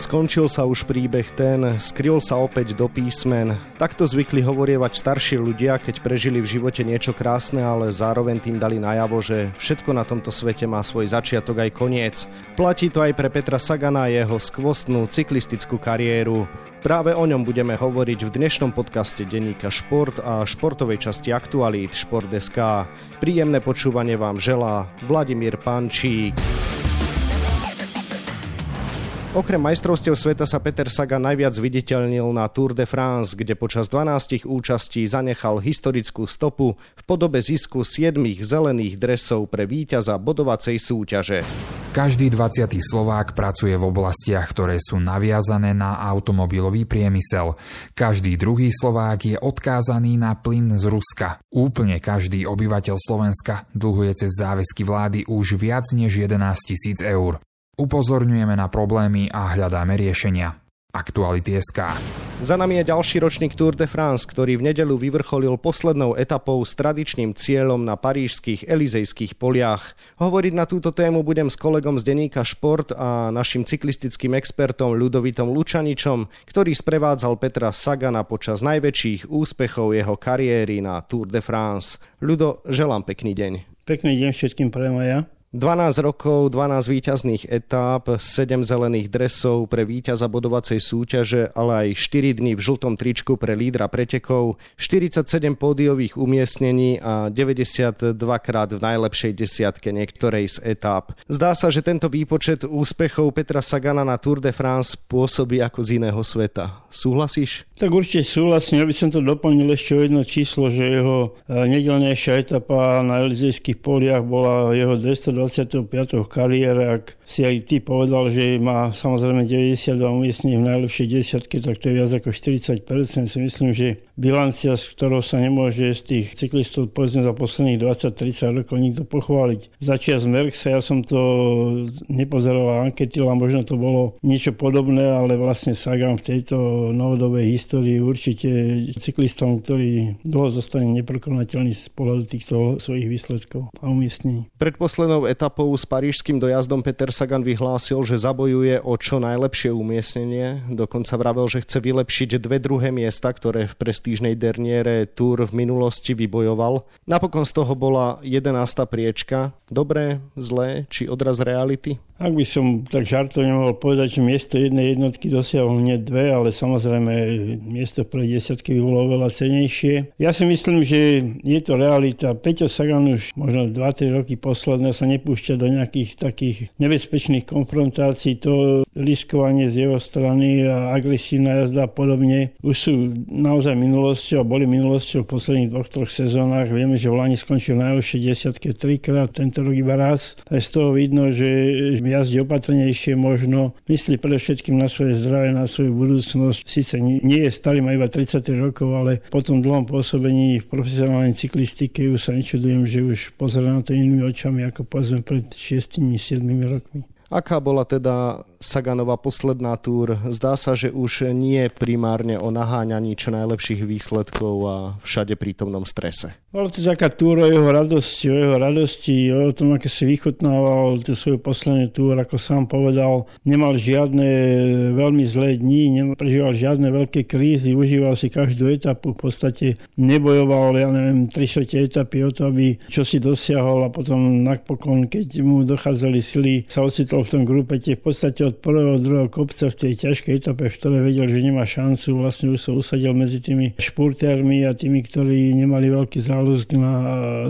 Skončil sa už príbeh ten, skryl sa opäť do písmen. Takto zvykli hovorievať starší ľudia, keď prežili v živote niečo krásne, ale zároveň tým dali najavo, že všetko na tomto svete má svoj začiatok aj koniec. Platí to aj pre Petra Sagana a jeho skvostnú cyklistickú kariéru. Práve o ňom budeme hovoriť v dnešnom podcaste denníka Šport a športovej časti Aktualít Šport.sk. Príjemné počúvanie vám želá Vladimír Pančík. Okrem majstrovstiev sveta sa Peter Saga najviac viditeľnil na Tour de France, kde počas 12 účastí zanechal historickú stopu v podobe zisku 7 zelených dresov pre víťaza bodovacej súťaže. Každý 20. Slovák pracuje v oblastiach, ktoré sú naviazané na automobilový priemysel. Každý druhý Slovák je odkázaný na plyn z Ruska. Úplne každý obyvateľ Slovenska dlhuje cez záväzky vlády už viac než 11 tisíc eur. Upozorňujeme na problémy a hľadáme riešenia. Aktuality SK. Za nami je ďalší ročník Tour de France, ktorý v nedelu vyvrcholil poslednou etapou s tradičným cieľom na parížských Elizejských poliach. Hovoriť na túto tému budem s kolegom z denníka Šport a našim cyklistickým expertom Ľudovitom Lučaničom, ktorý sprevádzal Petra Sagana počas najväčších úspechov jeho kariéry na Tour de France. Ľudo, želám pekný deň. Pekný deň všetkým prajem ja. 12 rokov, 12 výťazných etáp, 7 zelených dresov pre víťaza bodovacej súťaže, ale aj 4 dní v žltom tričku pre lídra pretekov, 47 pódiových umiestnení a 92 krát v najlepšej desiatke niektorej z etáp. Zdá sa, že tento výpočet úspechov Petra Sagana na Tour de France pôsobí ako z iného sveta. Súhlasíš? Tak určite súhlasím. Ja by som to doplnil ešte o jedno číslo, že jeho e, nedelnejšia etapa na Elizejských poliach bola jeho 200 25. kariére, ak si aj ty povedal, že má samozrejme 92 umiestnení v najlepšej desiatke, tak to je viac ako 40%. Si myslím, že bilancia, s ktorou sa nemôže z tých cyklistov povedzme za posledných 20-30 rokov nikto pochváliť. Začiat z Merksa, ja som to nepozeroval ankety, ale možno to bolo niečo podobné, ale vlastne Sagan v tejto novodobej histórii určite cyklistom, ktorý dlho zostane neprekonateľný z pohľadu týchto svojich výsledkov a umiestnení. Predposlednou etapou s parížským dojazdom Peter Sagan vyhlásil, že zabojuje o čo najlepšie umiestnenie. Dokonca vravel, že chce vylepšiť dve druhé miesta, ktoré v prestížnej derniére Tour v minulosti vybojoval. Napokon z toho bola 11. priečka. Dobré, zlé či odraz reality? Ak by som tak žartovne mohol povedať, že miesto jednej jednotky dosiahol hneď dve, ale samozrejme miesto pre desiatky by bolo oveľa cenejšie. Ja si myslím, že je to realita. Peťo Sagan už možno 2-3 roky posledné sa nepúšťa do nejakých takých nebezpečných konfrontácií. To riskovanie z jeho strany a agresívna jazda a podobne už sú naozaj minulosťou boli minulosťou v posledných dvoch, troch sezónach. Vieme, že v Lani skončil najlepšie desiatke trikrát, tento rok iba raz. A z toho vidno, že jazdí opatrnejšie možno, myslí predovšetkým na svoje zdravie, na svoju budúcnosť. Sice nie je starý, má iba 33 rokov, ale po tom dlhom pôsobení v profesionálnej cyklistike už sa nečudujem, že už pozera na to inými očami, ako povedzme pred 6-7 rokmi. Aká bola teda Saganova posledná túr? Zdá sa, že už nie primárne o naháňaní čo najlepších výsledkov a všade prítomnom strese. Bola to taká túr o jeho radosti, o jeho radosti, o tom, aké si vychutnával tú svoju poslednú túr, ako sám povedal. Nemal žiadne veľmi zlé dni, neprežíval žiadne veľké krízy, užíval si každú etapu, v podstate nebojoval, ja neviem, tri etapy o to, aby čo si dosiahol a potom napokon, keď mu dochádzali sily, sa ocitol v tom grupe v podstate od prvého, druhého kopca v tej ťažkej etape, v ktorej vedel, že nemá šancu, vlastne už sa usadil medzi tými špurtérmi a tými, ktorí nemali veľký záľusk na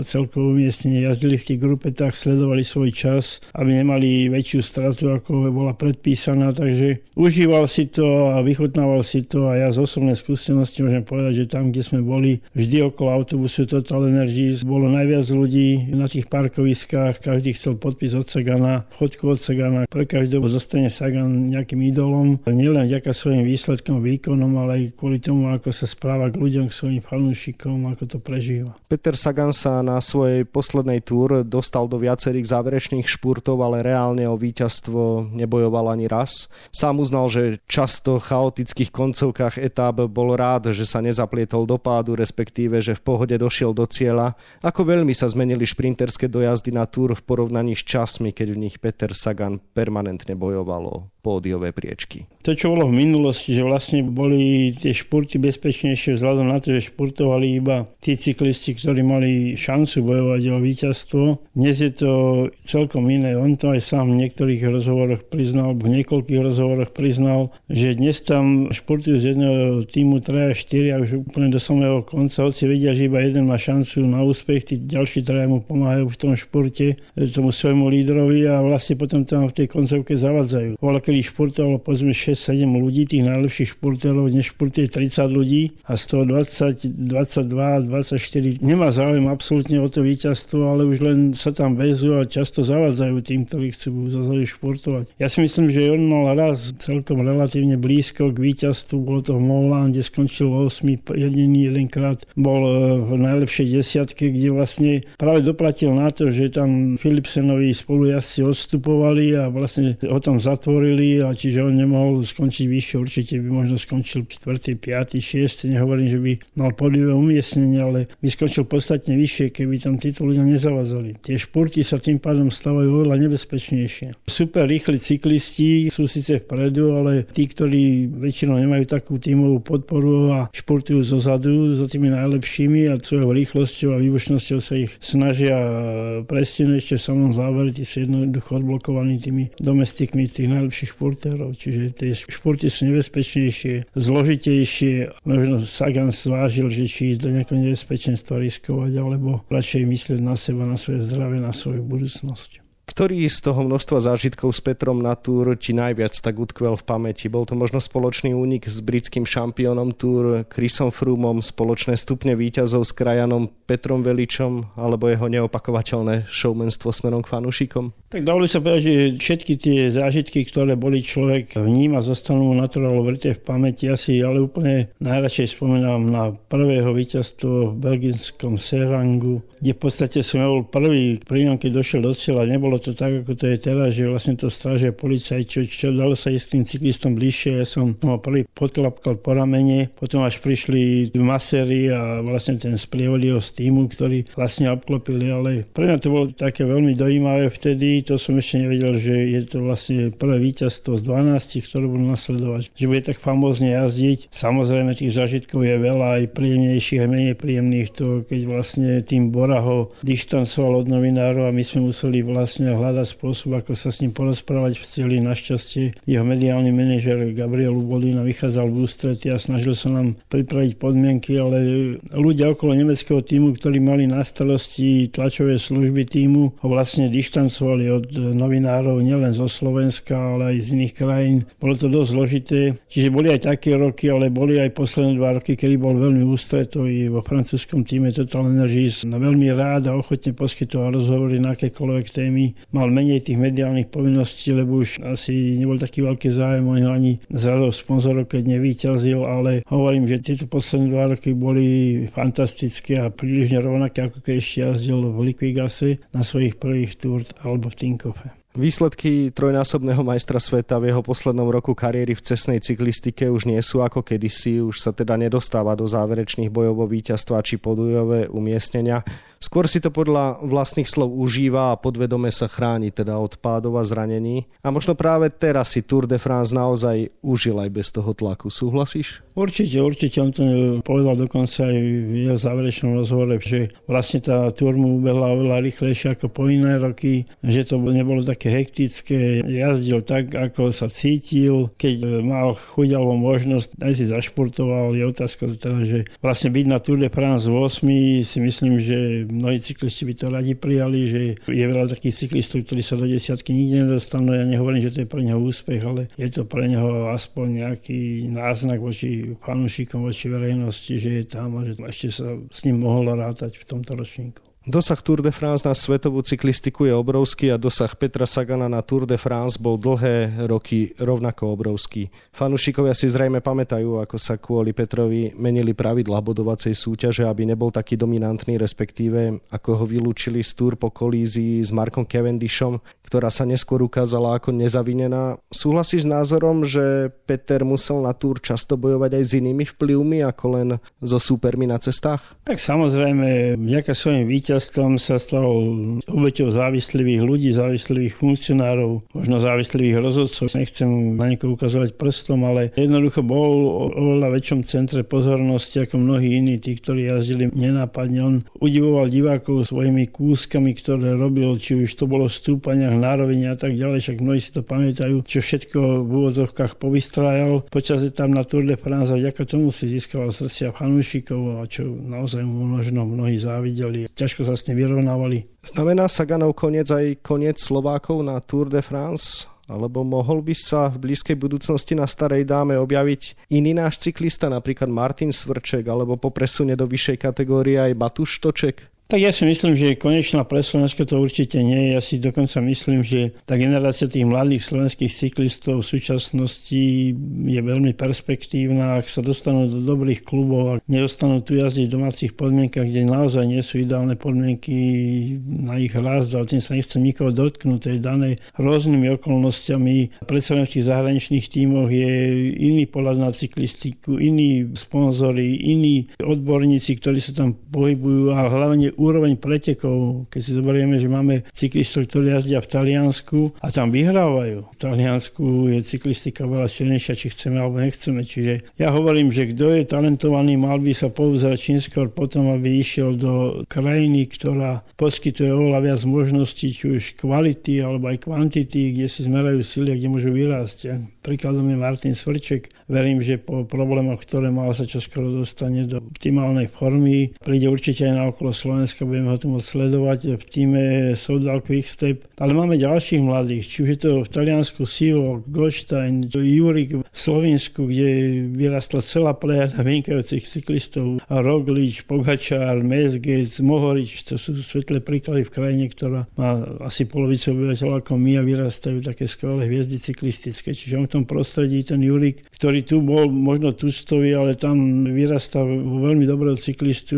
celkové umiestnenie, jazdili v tých grupetách, sledovali svoj čas, aby nemali väčšiu stratu, ako bola predpísaná, takže užíval si to a vychutnával si to a ja z osobnej skúsenosti môžem povedať, že tam, kde sme boli, vždy okolo autobusu Total Energies bolo najviac ľudí na tých parkoviskách, každý chcel podpis od Sagana, chodku od Sagana. Pre každého zostane Sagan nejakým idolom, nielen vďaka svojim výsledkom, výkonom, ale aj kvôli tomu, ako sa správa k ľuďom, k svojim fanúšikom, ako to prežíva. Peter Sagan sa na svojej poslednej túr dostal do viacerých záverečných špurtov, ale reálne o víťazstvo nebojoval ani raz. Sám uznal, že často v chaotických koncovkách etáp bol rád, že sa nezaplietol do pádu, respektíve, že v pohode došiel do cieľa. Ako veľmi sa zmenili šprinterské dojazdy na túr v porovnaní s časmi, keď v nich Peter Sagan permanentne bojovalo pódiové priečky. To, čo bolo v minulosti, že vlastne boli tie športy bezpečnejšie vzhľadom na to, že športovali iba tí cyklisti, ktorí mali šancu bojovať o víťazstvo. Dnes je to celkom iné. On to aj sám v niektorých rozhovoroch priznal, v niekoľkých rozhovoroch priznal, že dnes tam športujú z jedného týmu 3 a 4 a už úplne do samého konca, hoci vedia, že iba jeden má šancu na úspech, tí ďalší traja mu pomáhajú v tom športe, tomu svojmu lídrovi a vlastne potom tam v tej koncovke zavadzajú. Voľa, kedy športovalo povedzme 6-7 ľudí, tých najlepších športérov, dnes športuje 30 ľudí a z toho 20, 22, 24 nemá záujem absolútne o to víťazstvo, ale už len sa tam vezú a často zavádzajú tým, ktorí chcú zase športovať. Ja si myslím, že on mal raz celkom relatívne blízko k víťazstvu, bolo to v Moulin, kde skončil 8, jediný jedenkrát bol e, v najlepšej desiatke, kde vlastne práve doplatil na to, že tam Philipsenovi spolujazci odstupovali a vlastne ho tam zatvorili a čiže on nemohol skončiť vyššie, určite by možno skončil 4., 5., 6. Nehovorím, že by mal podivé umiestnenie, ale by skončil podstatne vyššie, keby tam títo ľudia nezavazali. Tie športy sa tým pádom stávajú oveľa nebezpečnejšie. Super rýchli cyklisti sú síce vpredu, ale tí, ktorí väčšinou nemajú takú tímovú podporu a športujú zo zadu, so tými najlepšími a svojou rýchlosťou a výbušnosťou sa ich snažia prestihnúť ešte v samom závere, tí sú jednoducho odblokovaní tými domestikmi tých najlepších športérov. Čiže tie športy sú nebezpečnejšie, zložitejšie. Možno Sagan zvážil, že či ísť do nejakého nebezpečenstva riskovať, alebo radšej myslieť na seba, na svoje zdravie, na svoju budúcnosť. Ktorý z toho množstva zážitkov s Petrom na Tour ti najviac tak utkvel v pamäti? Bol to možno spoločný únik s britským šampiónom Tour, Chrisom Froomom, spoločné stupne výťazov s krajanom Petrom Veličom alebo jeho neopakovateľné showmanstvo smerom k fanúšikom? Tak dalo sa povedať, že všetky tie zážitky, ktoré boli človek vníma, zostanú naturálne vrite v pamäti. Asi ale úplne najradšej spomínam na prvého víťazstvo v belgickom Serangu, kde v podstate som bol prvý pri keď došiel do cieľa. Nebolo to tak, ako to je teraz, že vlastne to strážia policajt, čo, čo dalo sa ísť tým cyklistom bližšie. Ja som ho prvý podklapkal po ramene, potom až prišli masery a vlastne ten sprievodil z týmu, ktorí vlastne obklopili, ale pre mňa to bolo také veľmi dojímavé vtedy, to som ešte nevedel, že je to vlastne prvé víťazstvo z 12, ktoré budú nasledovať. Že bude tak famózne jazdiť. Samozrejme tých zážitkov je veľa, aj príjemnejších, aj menej príjemných. To, keď vlastne tým Bora ho dištancoval od novinárov a my sme museli vlastne hľadať spôsob, ako sa s ním porozprávať v celi. Našťastie jeho mediálny manažer Gabriel Ubolina vychádzal v ústrety a snažil sa nám pripraviť podmienky, ale ľudia okolo nemeckého týmu, ktorí mali na starosti tlačové služby týmu, ho vlastne dištancovali od novinárov nielen zo Slovenska, ale aj z iných krajín. Bolo to dosť zložité, čiže boli aj také roky, ale boli aj posledné dva roky, kedy bol veľmi ústretový vo francúzskom týme Total Energies. Veľmi rád a ochotne poskytoval rozhovory na akékoľvek témy. Mal menej tých mediálnych povinností, lebo už asi nebol taký veľký zájem o ani z radov sponzorov, keď nevyťazil, ale hovorím, že tieto posledné dva roky boli fantastické a príliš rovnaké, ako keď ešte jazdil v Liquigase na svojich prvých túr alebo v Tinkofe. Výsledky trojnásobného majstra sveta v jeho poslednom roku kariéry v cestnej cyklistike už nie sú ako kedysi, už sa teda nedostáva do záverečných bojov o víťazstva či podujové umiestnenia. Skôr si to podľa vlastných slov užíva a podvedome sa chráni teda od pádov a zranení. A možno práve teraz si Tour de France naozaj užil aj bez toho tlaku. Súhlasíš? Určite, určite. On to povedal dokonca aj v jeho záverečnom rozhovore, že vlastne tá Tour mu ubehla oveľa rýchlejšie ako po iné roky, že to nebolo také hektické. Jazdil tak, ako sa cítil. Keď mal chuť alebo možnosť, aj si zašportoval. Je otázka teda, že vlastne byť na Tour de France 8 si myslím, že mnohí cyklisti by to radi prijali, že je veľa takých cyklistov, ktorí sa do desiatky nikdy nedostanú. Ja nehovorím, že to je pre neho úspech, ale je to pre neho aspoň nejaký náznak voči fanúšikom, voči verejnosti, že je tam a že ešte sa s ním mohlo rátať v tomto ročníku. Dosah Tour de France na svetovú cyklistiku je obrovský a dosah Petra Sagana na Tour de France bol dlhé roky rovnako obrovský. Fanúšikovia si zrejme pamätajú, ako sa kvôli Petrovi menili pravidla bodovacej súťaže, aby nebol taký dominantný, respektíve ako ho vylúčili z Tour po kolízii s Markom Cavendishom, ktorá sa neskôr ukázala ako nezavinená. Súhlasíš s názorom, že Peter musel na Tour často bojovať aj s inými vplyvmi ako len so súpermi na cestách? Tak samozrejme, vďaka svojim víťazom víťazstvom sa stal obeťou závislivých ľudí, závislivých funkcionárov, možno závislivých rozhodcov. Nechcem na niekoho ukazovať prstom, ale jednoducho bol oveľa väčšom centre pozornosti ako mnohí iní, tí, ktorí jazdili nenápadne. On udivoval divákov svojimi kúskami, ktoré robil, či už to bolo v stúpaniach, nárovenia a tak ďalej, však mnohí si to pamätajú, čo všetko v úvodzovkách povystrájal. Počas tam na Tour de France a vďaka tomu si získaval srdcia fanúšikov a čo naozaj mu možno mnohí závideli. Ťažko sa s tým vyrovnávali. Znamená Saganov koniec aj koniec Slovákov na Tour de France? Alebo mohol by sa v blízkej budúcnosti na Starej dáme objaviť iný náš cyklista, napríklad Martin Svrček, alebo po presune do vyššej kategórie aj Batuš Toček? Tak ja si myslím, že konečná pre Slovensko to určite nie. Ja si dokonca myslím, že tá generácia tých mladých slovenských cyklistov v súčasnosti je veľmi perspektívna. Ak sa dostanú do dobrých klubov a nedostanú tu jazdiť v domácich podmienkach, kde naozaj nie sú ideálne podmienky na ich rast, ale tým sa nechcem nikoho dotknúť tej danej rôznymi okolnostiami. Predsa v tých zahraničných tímoch je iný pohľad na cyklistiku, iní sponzory, iní odborníci, ktorí sa tam pohybujú a hlavne úroveň pretekov, keď si zoberieme, že máme cyklistov, ktorí jazdia v Taliansku a tam vyhrávajú. V Taliansku je cyklistika veľa silnejšia, či chceme alebo nechceme. Čiže ja hovorím, že kto je talentovaný, mal by sa pouzrať čím skôr potom, aby išiel do krajiny, ktorá poskytuje oveľa viac možností, či už kvality alebo aj kvantity, kde si zmerajú sily a kde môžu vyrásť. Príkladom je Martin Svrček. Verím, že po problémoch, ktoré mal sa čoskoro dostane do optimálnej formy. Príde určite aj na okolo Slovenska, budeme ho tu môcť sledovať v týme Soudal Quickstep. Ale máme ďalších mladých, či už je to v Taliansku Sivo, Goldstein, Jurik v Slovensku, kde vyrastla celá plejada vynikajúcich cyklistov. Roglič, Pogačár, Mesgec, Mohorič, to sú svetlé príklady v krajine, ktorá má asi polovicu obyvateľov ako my a vyrastajú také skvelé hviezdy cyklistické. Čiže on tom prostredí ten Jurik, ktorý tu bol možno tučtový, ale tam vyrastá veľmi dobrého cyklistu.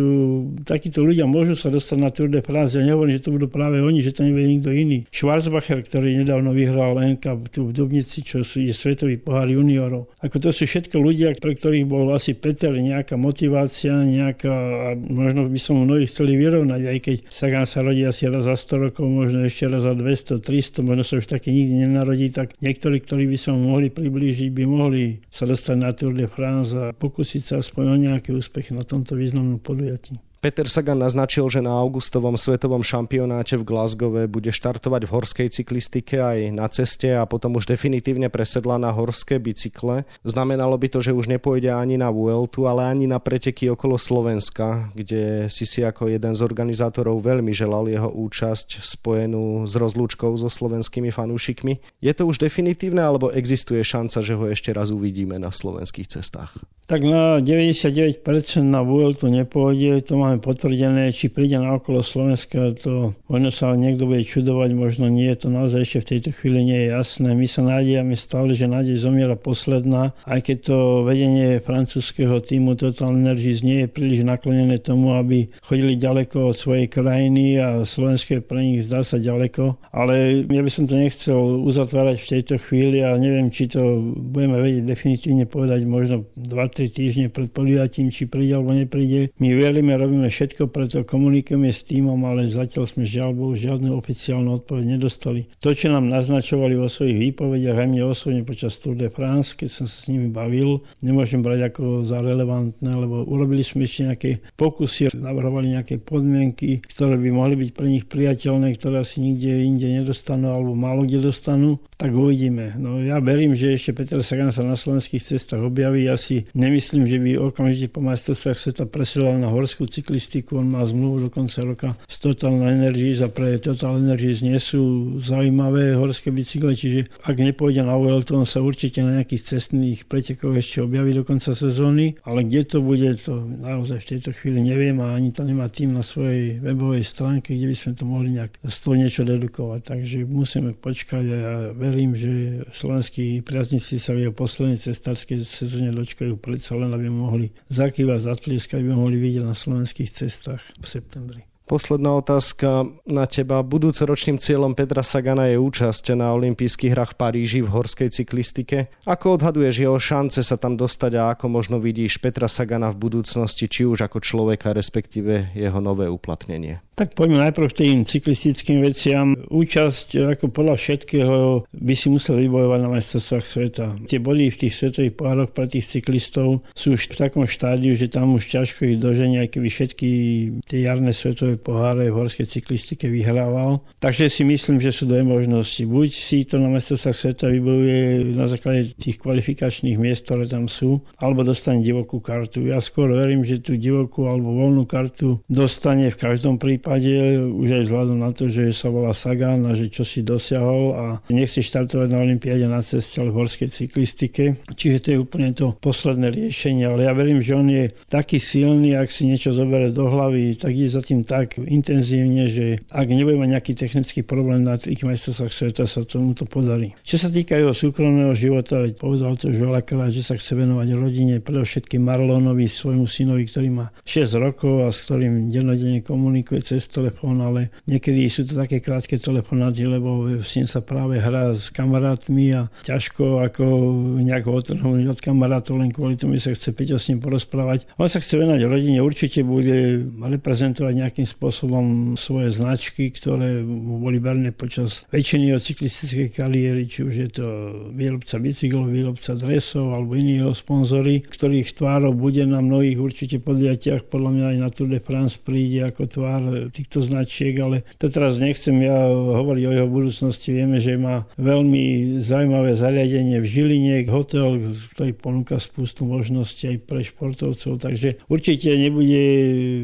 Takíto ľudia môžu sa dostať na Tour de France. Ja nehovorím, že to budú práve oni, že to nebude nikto iný. Schwarzbacher, ktorý nedávno vyhral NK tu v Dubnici, čo sú, je svetový pohár juniorov. Ako to sú všetko ľudia, pre ktorých bol asi Peter nejaká motivácia, nejaká, možno by som mnohí chceli vyrovnať, aj keď Sagan sa rodí asi raz za 100 rokov, možno ešte raz za 200, 300, možno sa už taký nikdy nenarodí, tak niektorí, ktorí by som mohli mohli priblížiť, by mohli sa dostať na Tour de France a pokúsiť sa aspoň o nejaké úspechy na tomto významnom podujatí. Peter Sagan naznačil, že na augustovom svetovom šampionáte v Glasgowe bude štartovať v horskej cyklistike aj na ceste a potom už definitívne presedla na horské bicykle. Znamenalo by to, že už nepôjde ani na Vueltu, ale ani na preteky okolo Slovenska, kde si si ako jeden z organizátorov veľmi želal jeho účasť spojenú s rozlúčkou so slovenskými fanúšikmi. Je to už definitívne alebo existuje šanca, že ho ešte raz uvidíme na slovenských cestách? Tak na 99% na Vueltu nepôjde, to máme potvrdené, či príde na okolo Slovenska, to možno sa niekto bude čudovať, možno nie, to naozaj ešte v tejto chvíli nie je jasné. My sa nádejame stále, že nádej zomiera posledná, aj keď to vedenie francúzského týmu Total Energies nie je príliš naklonené tomu, aby chodili ďaleko od svojej krajiny a Slovensko je pre nich zdá sa ďaleko. Ale ja by som to nechcel uzatvárať v tejto chvíli a neviem, či to budeme vedieť definitívne povedať možno 2 2-3 týždne pred podujatím, či príde alebo nepríde. My veríme, robíme všetko, preto komunikujeme s týmom, ale zatiaľ sme žiaľ Bohu žiadnu oficiálnu odpoveď nedostali. To, čo nám naznačovali vo svojich výpovediach, aj mne osobne počas Tour de France, keď som sa s nimi bavil, nemôžem brať ako za relevantné, lebo urobili sme ešte nejaké pokusy, navrhovali nejaké podmienky, ktoré by mohli byť pre nich priateľné, ktoré asi nikde inde nedostanú alebo málo kde dostanú, tak uvidíme. No ja verím, že ešte Peter Sagan sa na slovenských cestách objaví. Asi Nemyslím, že by okamžite po majstrovstvách sveta presielal na horskú cyklistiku. On má zmluvu do konca roka s Total Energies a pre Total Energies nie sú zaujímavé horské bicykle, čiže ak nepôjde na Vueltu, on sa určite na nejakých cestných pretekoch ešte objaví do konca sezóny, ale kde to bude, to naozaj v tejto chvíli neviem a ani to nemá tým na svojej webovej stránke, kde by sme to mohli nejak z toho niečo dedukovať. Takže musíme počkať a ja verím, že slovenskí priaznivci sa v jeho poslednej cestárskej sezóne dočkajú predsa len, aby mohli zakývať, zatlieskať, aby mohli vidieť na slovenských cestách v septembri. Posledná otázka na teba. Budúcoročným cieľom Petra Sagana je účasť na olympijských hrách v Paríži v horskej cyklistike. Ako odhaduješ jeho šance sa tam dostať a ako možno vidíš Petra Sagana v budúcnosti, či už ako človeka, respektíve jeho nové uplatnenie? Tak poďme najprv k tým cyklistickým veciam. Účasť ako podľa všetkého by si musel vybojovať na majstrovstvách sveta. Tie body v tých svetových pohároch pre tých cyklistov sú už v takom štádiu, že tam už ťažko ich doženia, keby všetky tie jarné svetové poháre v horskej cyklistike vyhrával. Takže si myslím, že sú dve možnosti. Buď si to na majstrovstvách sveta vybojuje na základe tých kvalifikačných miest, ktoré tam sú, alebo dostane divokú kartu. Ja skôr verím, že tú divokú alebo voľnú kartu dostane v každom prípade už aj vzhľadom na to, že sa volá Sagan a že čo si dosiahol a nechce štartovať na Olympiáde na ceste, ale v horskej cyklistike. Čiže to je úplne to posledné riešenie. Ale ja verím, že on je taký silný, ak si niečo zoberie do hlavy, tak je zatým tak intenzívne, že ak nebude mať nejaký technický problém na tých majstrovstvách sveta, sa tomu to podarí. Čo sa týka jeho súkromného života, veď povedal to už veľakrát, že sa chce venovať rodine, predovšetkým Marlonovi, svojmu synovi, ktorý má 6 rokov a s ktorým dennodenne komunikuje cez telefón, ale niekedy sú to také krátke telefonáty, lebo s ním sa práve hrá s kamarátmi a ťažko ako nejak otrhnúť od kamarátov len kvôli tomu, že sa chce Peťo s ním porozprávať. On sa chce venovať rodine, určite bude reprezentovať nejakým spôsobom svoje značky, ktoré boli verné počas väčšiny jeho cyklistickej kariéry, či už je to výrobca bicyklov, výrobca dresov alebo iní sponzory, ktorých tvárov bude na mnohých určite podujatiach, podľa mňa aj na Tour de France príde ako tvár týchto značiek, ale to teraz nechcem ja hovoriť o jeho budúcnosti. Vieme, že má veľmi zaujímavé zariadenie v Žiline, hotel, ktorý ponúka spustu možností aj pre športovcov, takže určite nebude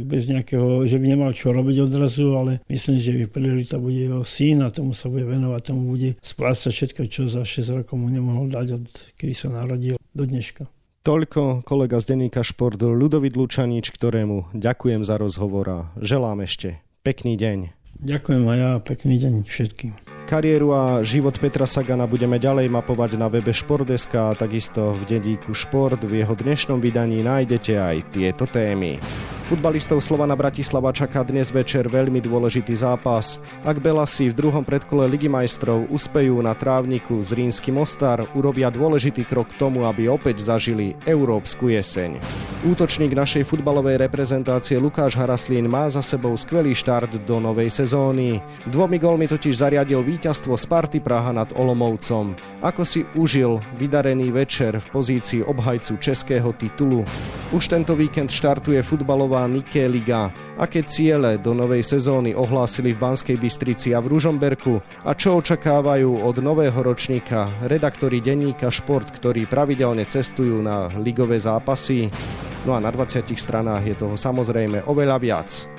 bez nejakého, že by nemal čo robiť odrazu, ale myslím, že priorita bude jeho syn a tomu sa bude venovať, tomu bude splácať všetko, čo za 6 rokov mu nemohol dať od kedy sa narodil do dneška. Toľko kolega z denníka Šport Ludovit Lučanič, ktorému ďakujem za rozhovor a želám ešte pekný deň. Ďakujem a ja pekný deň všetkým. Kariéru a život Petra Sagana budeme ďalej mapovať na webe Športdeska a takisto v denníku Šport. V jeho dnešnom vydaní nájdete aj tieto témy. Futbalistov Slovana Bratislava čaká dnes večer veľmi dôležitý zápas. Ak Belasi v druhom predkole Ligy majstrov uspejú na trávniku z Rínsky Mostar, urobia dôležitý krok k tomu, aby opäť zažili európsku jeseň. Útočník našej futbalovej reprezentácie Lukáš Haraslín má za sebou skvelý štart do novej sezóny. Dvomi golmi totiž zariadil víťazstvo Sparty Praha nad Olomovcom. Ako si užil vydarený večer v pozícii obhajcu českého titulu. Už tento víkend štartuje futbalová Nike Liga. Aké ciele do novej sezóny ohlásili v Banskej Bystrici a v Ružomberku a čo očakávajú od nového ročníka redaktori denníka Šport, ktorí pravidelne cestujú na ligové zápasy. No a na 20 stranách je toho samozrejme oveľa viac.